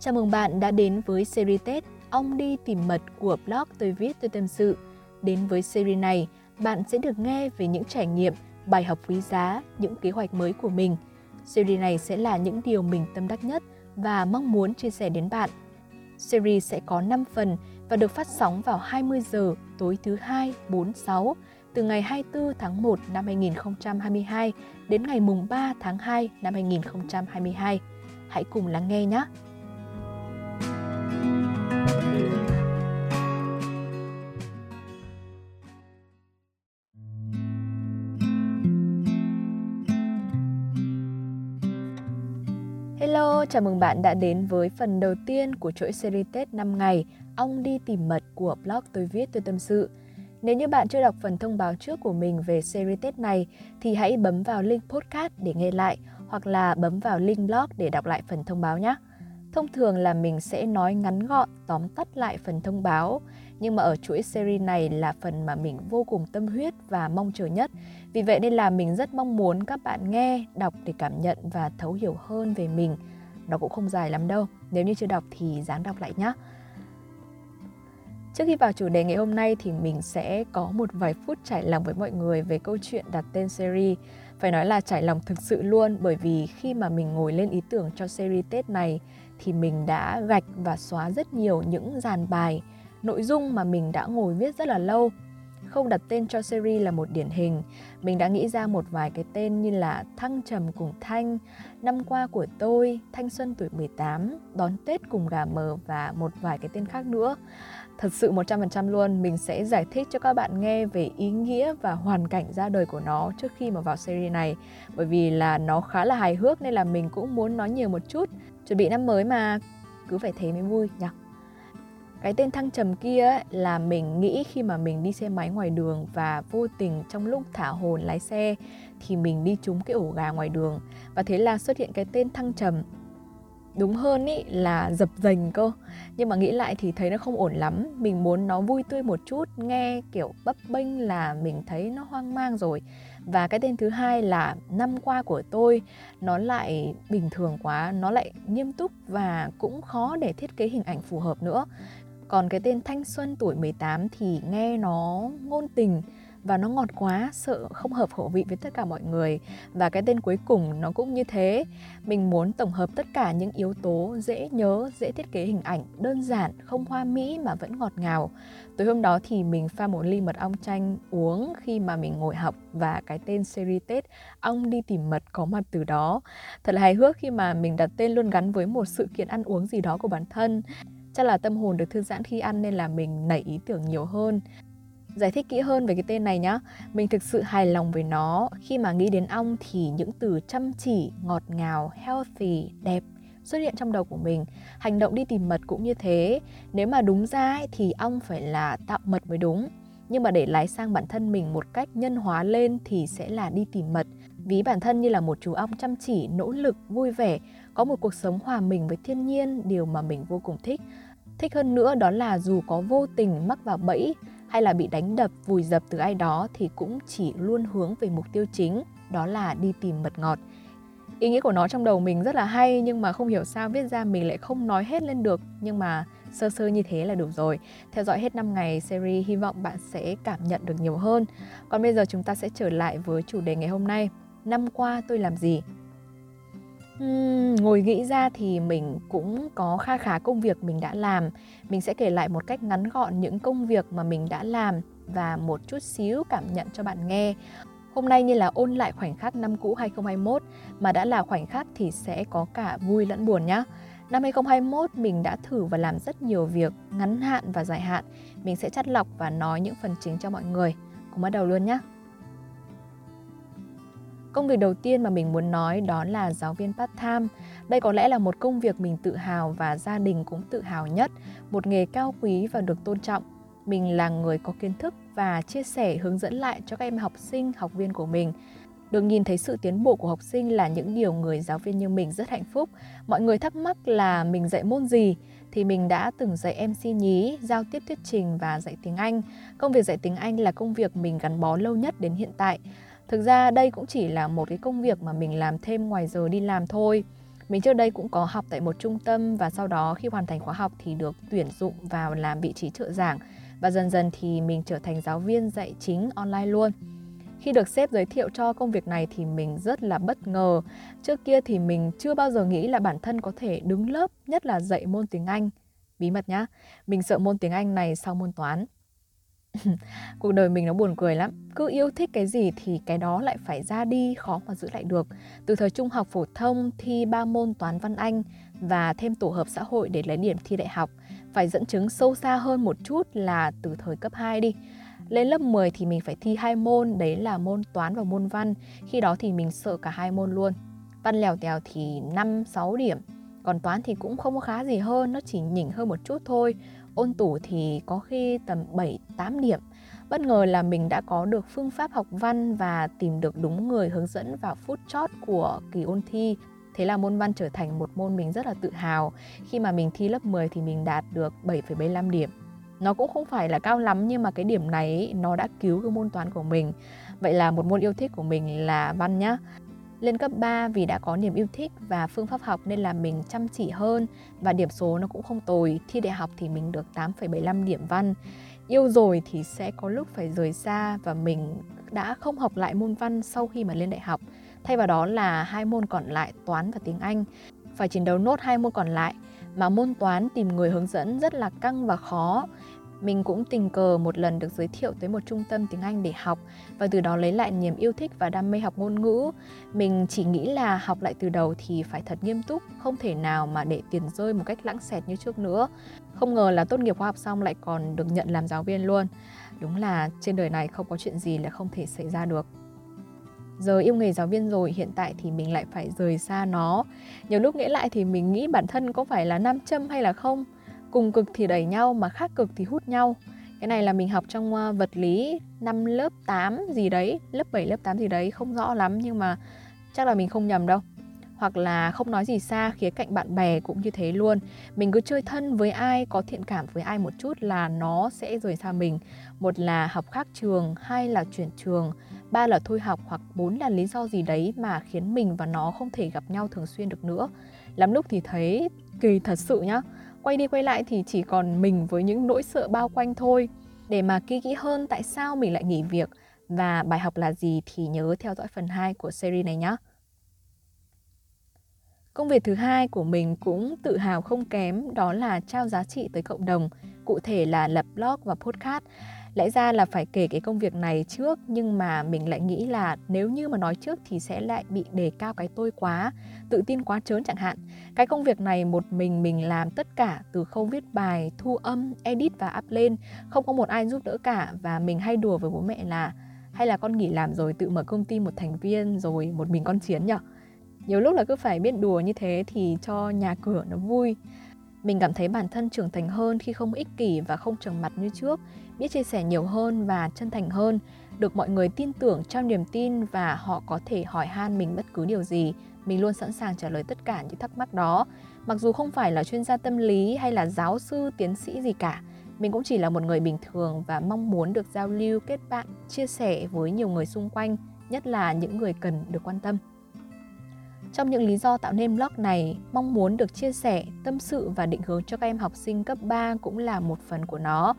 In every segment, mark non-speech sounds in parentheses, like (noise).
Chào mừng bạn đã đến với series Tết Ông đi tìm mật của blog tôi viết tôi tâm sự. Đến với series này, bạn sẽ được nghe về những trải nghiệm, bài học quý giá, những kế hoạch mới của mình. Series này sẽ là những điều mình tâm đắc nhất và mong muốn chia sẻ đến bạn. Series sẽ có 5 phần và được phát sóng vào 20 giờ tối thứ 2, 4, 6 từ ngày 24 tháng 1 năm 2022 đến ngày mùng 3 tháng 2 năm 2022. Hãy cùng lắng nghe nhé! Hello, chào mừng bạn đã đến với phần đầu tiên của chuỗi series Tết 5 ngày Ong đi tìm mật của blog tôi viết tôi tâm sự. Nếu như bạn chưa đọc phần thông báo trước của mình về series Tết này thì hãy bấm vào link podcast để nghe lại hoặc là bấm vào link blog để đọc lại phần thông báo nhé. Thông thường là mình sẽ nói ngắn gọn, tóm tắt lại phần thông báo, nhưng mà ở chuỗi series này là phần mà mình vô cùng tâm huyết và mong chờ nhất. Vì vậy nên là mình rất mong muốn các bạn nghe, đọc để cảm nhận và thấu hiểu hơn về mình. Nó cũng không dài lắm đâu, nếu như chưa đọc thì dáng đọc lại nhé. Trước khi vào chủ đề ngày hôm nay thì mình sẽ có một vài phút trải lòng với mọi người về câu chuyện đặt tên series. Phải nói là trải lòng thực sự luôn bởi vì khi mà mình ngồi lên ý tưởng cho series Tết này thì mình đã gạch và xóa rất nhiều những dàn bài, nội dung mà mình đã ngồi viết rất là lâu. Không đặt tên cho series là một điển hình. Mình đã nghĩ ra một vài cái tên như là Thăng trầm cùng Thanh, Năm qua của tôi, Thanh xuân tuổi 18, Đón Tết cùng gà mờ và một vài cái tên khác nữa. Thật sự 100% luôn, mình sẽ giải thích cho các bạn nghe về ý nghĩa và hoàn cảnh ra đời của nó trước khi mà vào series này. Bởi vì là nó khá là hài hước nên là mình cũng muốn nói nhiều một chút chuẩn bị năm mới mà cứ phải thế mới vui nhỉ cái tên thăng trầm kia ấy, là mình nghĩ khi mà mình đi xe máy ngoài đường và vô tình trong lúc thả hồn lái xe thì mình đi trúng cái ổ gà ngoài đường. Và thế là xuất hiện cái tên thăng trầm. Đúng hơn ý là dập dềnh cơ. Nhưng mà nghĩ lại thì thấy nó không ổn lắm. Mình muốn nó vui tươi một chút nghe kiểu bấp bênh là mình thấy nó hoang mang rồi. Và cái tên thứ hai là năm qua của tôi nó lại bình thường quá nó lại nghiêm túc và cũng khó để thiết kế hình ảnh phù hợp nữa còn cái tên thanh xuân tuổi 18 thì nghe nó ngôn tình và nó ngọt quá, sợ không hợp khẩu vị với tất cả mọi người. Và cái tên cuối cùng nó cũng như thế. Mình muốn tổng hợp tất cả những yếu tố dễ nhớ, dễ thiết kế hình ảnh, đơn giản, không hoa mỹ mà vẫn ngọt ngào. Tối hôm đó thì mình pha một ly mật ong chanh uống khi mà mình ngồi học và cái tên series tết, ong đi tìm mật có mặt từ đó. Thật là hài hước khi mà mình đặt tên luôn gắn với một sự kiện ăn uống gì đó của bản thân chắc là tâm hồn được thư giãn khi ăn nên là mình nảy ý tưởng nhiều hơn Giải thích kỹ hơn về cái tên này nhá. Mình thực sự hài lòng với nó. Khi mà nghĩ đến ong thì những từ chăm chỉ, ngọt ngào, healthy, đẹp xuất hiện trong đầu của mình. Hành động đi tìm mật cũng như thế. Nếu mà đúng ra ấy, thì ong phải là tạo mật mới đúng. Nhưng mà để lái sang bản thân mình một cách nhân hóa lên thì sẽ là đi tìm mật. Ví bản thân như là một chú ong chăm chỉ, nỗ lực, vui vẻ, có một cuộc sống hòa mình với thiên nhiên, điều mà mình vô cùng thích. Thích hơn nữa đó là dù có vô tình mắc vào bẫy hay là bị đánh đập, vùi dập từ ai đó thì cũng chỉ luôn hướng về mục tiêu chính, đó là đi tìm mật ngọt. Ý nghĩa của nó trong đầu mình rất là hay nhưng mà không hiểu sao viết ra mình lại không nói hết lên được nhưng mà sơ sơ như thế là đủ rồi. Theo dõi hết 5 ngày series hy vọng bạn sẽ cảm nhận được nhiều hơn. Còn bây giờ chúng ta sẽ trở lại với chủ đề ngày hôm nay. Năm qua tôi làm gì? Uhm, ngồi nghĩ ra thì mình cũng có kha khá công việc mình đã làm. Mình sẽ kể lại một cách ngắn gọn những công việc mà mình đã làm và một chút xíu cảm nhận cho bạn nghe. Hôm nay như là ôn lại khoảnh khắc năm cũ 2021 mà đã là khoảnh khắc thì sẽ có cả vui lẫn buồn nhá. Năm 2021 mình đã thử và làm rất nhiều việc ngắn hạn và dài hạn. Mình sẽ chắt lọc và nói những phần chính cho mọi người. Cùng bắt đầu luôn nhé. Công việc đầu tiên mà mình muốn nói đó là giáo viên part-time. Đây có lẽ là một công việc mình tự hào và gia đình cũng tự hào nhất, một nghề cao quý và được tôn trọng. Mình là người có kiến thức và chia sẻ hướng dẫn lại cho các em học sinh, học viên của mình. Được nhìn thấy sự tiến bộ của học sinh là những điều người giáo viên như mình rất hạnh phúc. Mọi người thắc mắc là mình dạy môn gì thì mình đã từng dạy MC nhí, giao tiếp thuyết trình và dạy tiếng Anh. Công việc dạy tiếng Anh là công việc mình gắn bó lâu nhất đến hiện tại. Thực ra đây cũng chỉ là một cái công việc mà mình làm thêm ngoài giờ đi làm thôi. Mình trước đây cũng có học tại một trung tâm và sau đó khi hoàn thành khóa học thì được tuyển dụng vào làm vị trí trợ giảng và dần dần thì mình trở thành giáo viên dạy chính online luôn. Khi được sếp giới thiệu cho công việc này thì mình rất là bất ngờ. Trước kia thì mình chưa bao giờ nghĩ là bản thân có thể đứng lớp, nhất là dạy môn tiếng Anh. Bí mật nhá, mình sợ môn tiếng Anh này sau môn toán. (laughs) Cuộc đời mình nó buồn cười lắm Cứ yêu thích cái gì thì cái đó lại phải ra đi Khó mà giữ lại được Từ thời trung học phổ thông thi ba môn toán văn anh Và thêm tổ hợp xã hội để lấy điểm thi đại học Phải dẫn chứng sâu xa hơn một chút là từ thời cấp 2 đi lên lớp 10 thì mình phải thi hai môn, đấy là môn toán và môn văn. Khi đó thì mình sợ cả hai môn luôn. Văn lèo tèo thì 5 6 điểm, còn toán thì cũng không có khá gì hơn, nó chỉ nhỉnh hơn một chút thôi. Ôn tủ thì có khi tầm 7 8 điểm. Bất ngờ là mình đã có được phương pháp học văn và tìm được đúng người hướng dẫn vào phút chót của kỳ ôn thi. Thế là môn văn trở thành một môn mình rất là tự hào. Khi mà mình thi lớp 10 thì mình đạt được 7,75 điểm nó cũng không phải là cao lắm nhưng mà cái điểm này nó đã cứu cái môn toán của mình vậy là một môn yêu thích của mình là văn nhá lên cấp 3 vì đã có niềm yêu thích và phương pháp học nên là mình chăm chỉ hơn và điểm số nó cũng không tồi. Thi đại học thì mình được 8,75 điểm văn. Yêu rồi thì sẽ có lúc phải rời xa và mình đã không học lại môn văn sau khi mà lên đại học. Thay vào đó là hai môn còn lại toán và tiếng Anh. Phải chiến đấu nốt hai môn còn lại mà môn toán tìm người hướng dẫn rất là căng và khó mình cũng tình cờ một lần được giới thiệu tới một trung tâm tiếng Anh để học và từ đó lấy lại niềm yêu thích và đam mê học ngôn ngữ. Mình chỉ nghĩ là học lại từ đầu thì phải thật nghiêm túc, không thể nào mà để tiền rơi một cách lãng xẹt như trước nữa. Không ngờ là tốt nghiệp khóa học xong lại còn được nhận làm giáo viên luôn. Đúng là trên đời này không có chuyện gì là không thể xảy ra được giờ yêu nghề giáo viên rồi hiện tại thì mình lại phải rời xa nó nhiều lúc nghĩ lại thì mình nghĩ bản thân có phải là nam châm hay là không cùng cực thì đẩy nhau mà khác cực thì hút nhau. Cái này là mình học trong ờ, vật lý năm lớp 8 gì đấy, lớp 7 lớp 8 gì đấy, không rõ lắm nhưng mà chắc là mình không nhầm đâu. Hoặc là không nói gì xa, khía cạnh bạn bè cũng như thế luôn. Mình cứ chơi thân với ai, có thiện cảm với ai một chút là nó sẽ rời xa mình. Một là học khác trường, hai là chuyển trường, ba là thôi học hoặc bốn là lý do gì đấy mà khiến mình và nó không thể gặp nhau thường xuyên được nữa. Lắm lúc thì thấy kỳ thật sự nhá quay đi quay lại thì chỉ còn mình với những nỗi sợ bao quanh thôi để mà kỹ kỹ hơn tại sao mình lại nghỉ việc và bài học là gì thì nhớ theo dõi phần 2 của series này nhé. Công việc thứ hai của mình cũng tự hào không kém đó là trao giá trị tới cộng đồng, cụ thể là lập blog và podcast lẽ ra là phải kể cái công việc này trước, nhưng mà mình lại nghĩ là nếu như mà nói trước thì sẽ lại bị đề cao cái tôi quá, tự tin quá trớn chẳng hạn. Cái công việc này một mình mình làm tất cả, từ khâu viết bài, thu âm, edit và up lên, không có một ai giúp đỡ cả. Và mình hay đùa với bố mẹ là, hay là con nghỉ làm rồi tự mở công ty một thành viên rồi một mình con chiến nhở? Nhiều lúc là cứ phải biết đùa như thế thì cho nhà cửa nó vui mình cảm thấy bản thân trưởng thành hơn khi không ích kỷ và không trừng mặt như trước, biết chia sẻ nhiều hơn và chân thành hơn, được mọi người tin tưởng trong niềm tin và họ có thể hỏi han mình bất cứ điều gì. Mình luôn sẵn sàng trả lời tất cả những thắc mắc đó. Mặc dù không phải là chuyên gia tâm lý hay là giáo sư, tiến sĩ gì cả, mình cũng chỉ là một người bình thường và mong muốn được giao lưu, kết bạn, chia sẻ với nhiều người xung quanh, nhất là những người cần được quan tâm. Trong những lý do tạo nên blog này, mong muốn được chia sẻ, tâm sự và định hướng cho các em học sinh cấp 3 cũng là một phần của nó.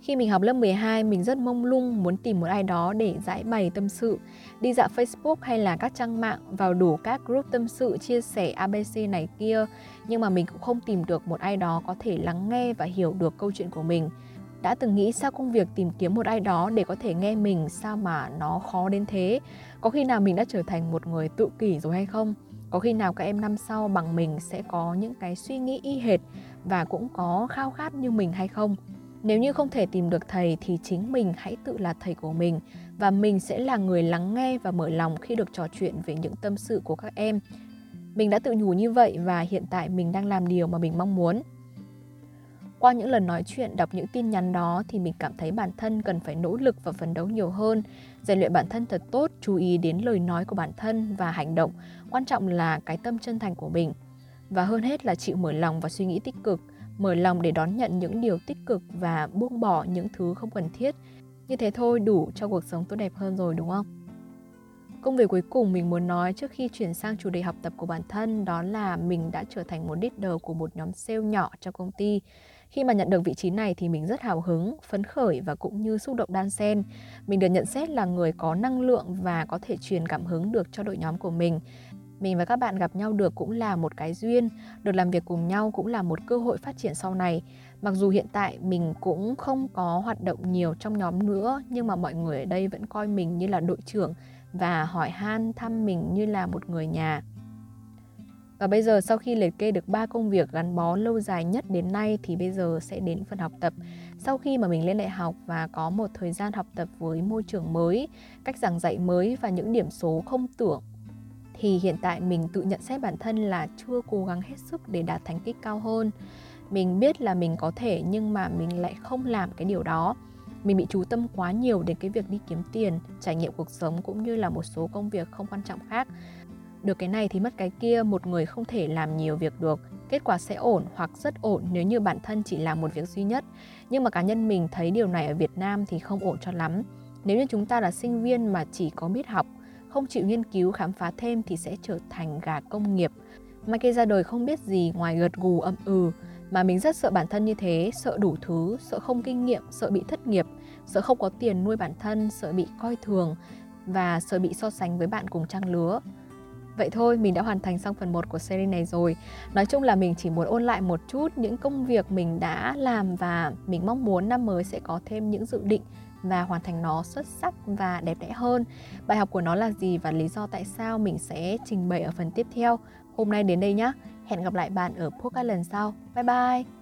Khi mình học lớp 12, mình rất mông lung muốn tìm một ai đó để giải bày tâm sự. Đi dạo Facebook hay là các trang mạng vào đủ các group tâm sự chia sẻ ABC này kia, nhưng mà mình cũng không tìm được một ai đó có thể lắng nghe và hiểu được câu chuyện của mình. Đã từng nghĩ sao công việc tìm kiếm một ai đó để có thể nghe mình sao mà nó khó đến thế? Có khi nào mình đã trở thành một người tự kỷ rồi hay không? Có khi nào các em năm sau bằng mình sẽ có những cái suy nghĩ y hệt và cũng có khao khát như mình hay không? Nếu như không thể tìm được thầy thì chính mình hãy tự là thầy của mình và mình sẽ là người lắng nghe và mở lòng khi được trò chuyện về những tâm sự của các em. Mình đã tự nhủ như vậy và hiện tại mình đang làm điều mà mình mong muốn. Qua những lần nói chuyện, đọc những tin nhắn đó thì mình cảm thấy bản thân cần phải nỗ lực và phấn đấu nhiều hơn, rèn luyện bản thân thật tốt, chú ý đến lời nói của bản thân và hành động quan trọng là cái tâm chân thành của mình và hơn hết là chịu mở lòng và suy nghĩ tích cực mở lòng để đón nhận những điều tích cực và buông bỏ những thứ không cần thiết như thế thôi đủ cho cuộc sống tốt đẹp hơn rồi đúng không Công việc cuối cùng mình muốn nói trước khi chuyển sang chủ đề học tập của bản thân đó là mình đã trở thành một leader của một nhóm sale nhỏ trong công ty. Khi mà nhận được vị trí này thì mình rất hào hứng, phấn khởi và cũng như xúc động đan xen. Mình được nhận xét là người có năng lượng và có thể truyền cảm hứng được cho đội nhóm của mình. Mình và các bạn gặp nhau được cũng là một cái duyên, được làm việc cùng nhau cũng là một cơ hội phát triển sau này. Mặc dù hiện tại mình cũng không có hoạt động nhiều trong nhóm nữa, nhưng mà mọi người ở đây vẫn coi mình như là đội trưởng và hỏi han thăm mình như là một người nhà. Và bây giờ sau khi liệt kê được ba công việc gắn bó lâu dài nhất đến nay thì bây giờ sẽ đến phần học tập. Sau khi mà mình lên đại học và có một thời gian học tập với môi trường mới, cách giảng dạy mới và những điểm số không tưởng thì hiện tại mình tự nhận xét bản thân là chưa cố gắng hết sức để đạt thành tích cao hơn. Mình biết là mình có thể nhưng mà mình lại không làm cái điều đó. Mình bị chú tâm quá nhiều đến cái việc đi kiếm tiền, trải nghiệm cuộc sống cũng như là một số công việc không quan trọng khác. Được cái này thì mất cái kia, một người không thể làm nhiều việc được. Kết quả sẽ ổn hoặc rất ổn nếu như bản thân chỉ làm một việc duy nhất. Nhưng mà cá nhân mình thấy điều này ở việt nam thì không ổn cho lắm. Nếu như chúng ta là sinh viên mà chỉ có biết học không chịu nghiên cứu khám phá thêm thì sẽ trở thành gà công nghiệp mà kia ra đời không biết gì ngoài gật gù âm ừ mà mình rất sợ bản thân như thế sợ đủ thứ sợ không kinh nghiệm sợ bị thất nghiệp sợ không có tiền nuôi bản thân sợ bị coi thường và sợ bị so sánh với bạn cùng trang lứa Vậy thôi, mình đã hoàn thành xong phần 1 của series này rồi. Nói chung là mình chỉ muốn ôn lại một chút những công việc mình đã làm và mình mong muốn năm mới sẽ có thêm những dự định và hoàn thành nó xuất sắc và đẹp đẽ hơn. Bài học của nó là gì và lý do tại sao mình sẽ trình bày ở phần tiếp theo. Hôm nay đến đây nhé. Hẹn gặp lại bạn ở podcast lần sau. Bye bye!